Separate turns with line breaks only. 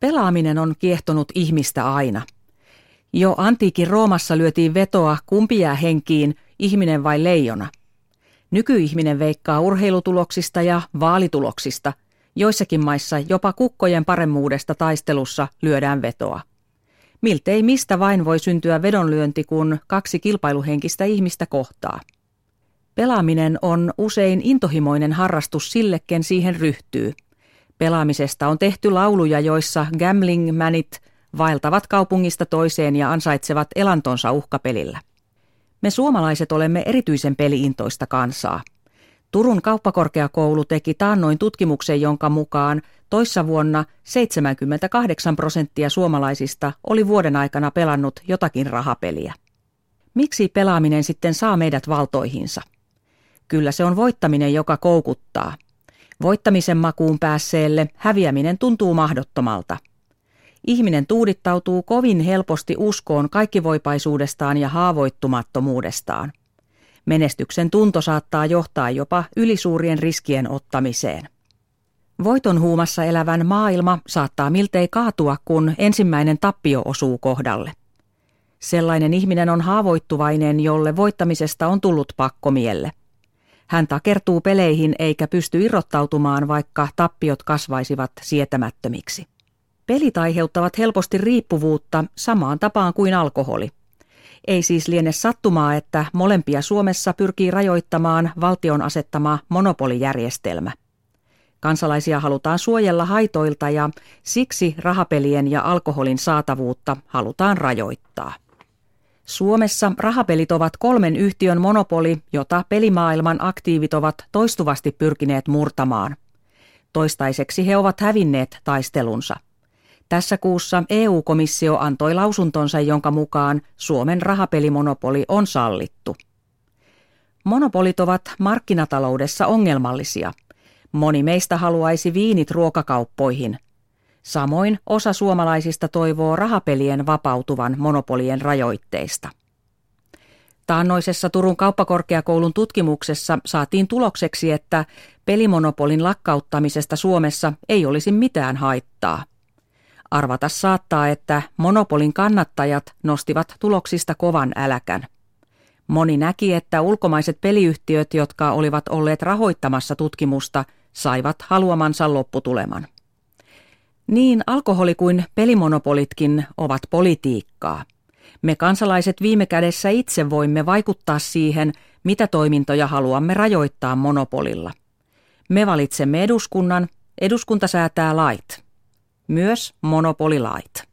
Pelaaminen on kiehtonut ihmistä aina. Jo antiikin Roomassa lyötiin vetoa kumpi jää henkiin, ihminen vai leijona. Nykyihminen veikkaa urheilutuloksista ja vaalituloksista. Joissakin maissa jopa kukkojen paremmuudesta taistelussa lyödään vetoa. Miltei mistä vain voi syntyä vedonlyönti, kun kaksi kilpailuhenkistä ihmistä kohtaa. Pelaaminen on usein intohimoinen harrastus sille, ken siihen ryhtyy. Pelaamisesta on tehty lauluja, joissa gambling-mänit vaeltavat kaupungista toiseen ja ansaitsevat elantonsa uhkapelillä. Me suomalaiset olemme erityisen peliintoista kansaa. Turun kauppakorkeakoulu teki taannoin tutkimuksen, jonka mukaan toissa vuonna 78 prosenttia suomalaisista oli vuoden aikana pelannut jotakin rahapeliä. Miksi pelaaminen sitten saa meidät valtoihinsa? Kyllä se on voittaminen, joka koukuttaa. Voittamisen makuun päässeelle häviäminen tuntuu mahdottomalta. Ihminen tuudittautuu kovin helposti uskoon kaikkivoipaisuudestaan ja haavoittumattomuudestaan. Menestyksen tunto saattaa johtaa jopa ylisuurien riskien ottamiseen. Voiton huumassa elävän maailma saattaa miltei kaatua, kun ensimmäinen tappio osuu kohdalle. Sellainen ihminen on haavoittuvainen, jolle voittamisesta on tullut pakkomielle. Hän takertuu peleihin eikä pysty irrottautumaan, vaikka tappiot kasvaisivat sietämättömiksi. Pelit aiheuttavat helposti riippuvuutta samaan tapaan kuin alkoholi. Ei siis liene sattumaa, että molempia Suomessa pyrkii rajoittamaan valtion asettama monopolijärjestelmä. Kansalaisia halutaan suojella haitoilta ja siksi rahapelien ja alkoholin saatavuutta halutaan rajoittaa. Suomessa rahapelit ovat kolmen yhtiön monopoli, jota pelimaailman aktiivit ovat toistuvasti pyrkineet murtamaan. Toistaiseksi he ovat hävinneet taistelunsa. Tässä kuussa EU-komissio antoi lausuntonsa, jonka mukaan Suomen rahapelimonopoli on sallittu. Monopolit ovat markkinataloudessa ongelmallisia. Moni meistä haluaisi viinit ruokakauppoihin – Samoin osa suomalaisista toivoo rahapelien vapautuvan monopolien rajoitteista. Taannoisessa Turun kauppakorkeakoulun tutkimuksessa saatiin tulokseksi, että pelimonopolin lakkauttamisesta Suomessa ei olisi mitään haittaa. Arvata saattaa, että monopolin kannattajat nostivat tuloksista kovan äläkän. Moni näki, että ulkomaiset peliyhtiöt, jotka olivat olleet rahoittamassa tutkimusta, saivat haluamansa lopputuleman. Niin alkoholi kuin pelimonopolitkin ovat politiikkaa. Me kansalaiset viime kädessä itse voimme vaikuttaa siihen, mitä toimintoja haluamme rajoittaa monopolilla. Me valitsemme eduskunnan, eduskunta säätää lait. Myös monopolilait.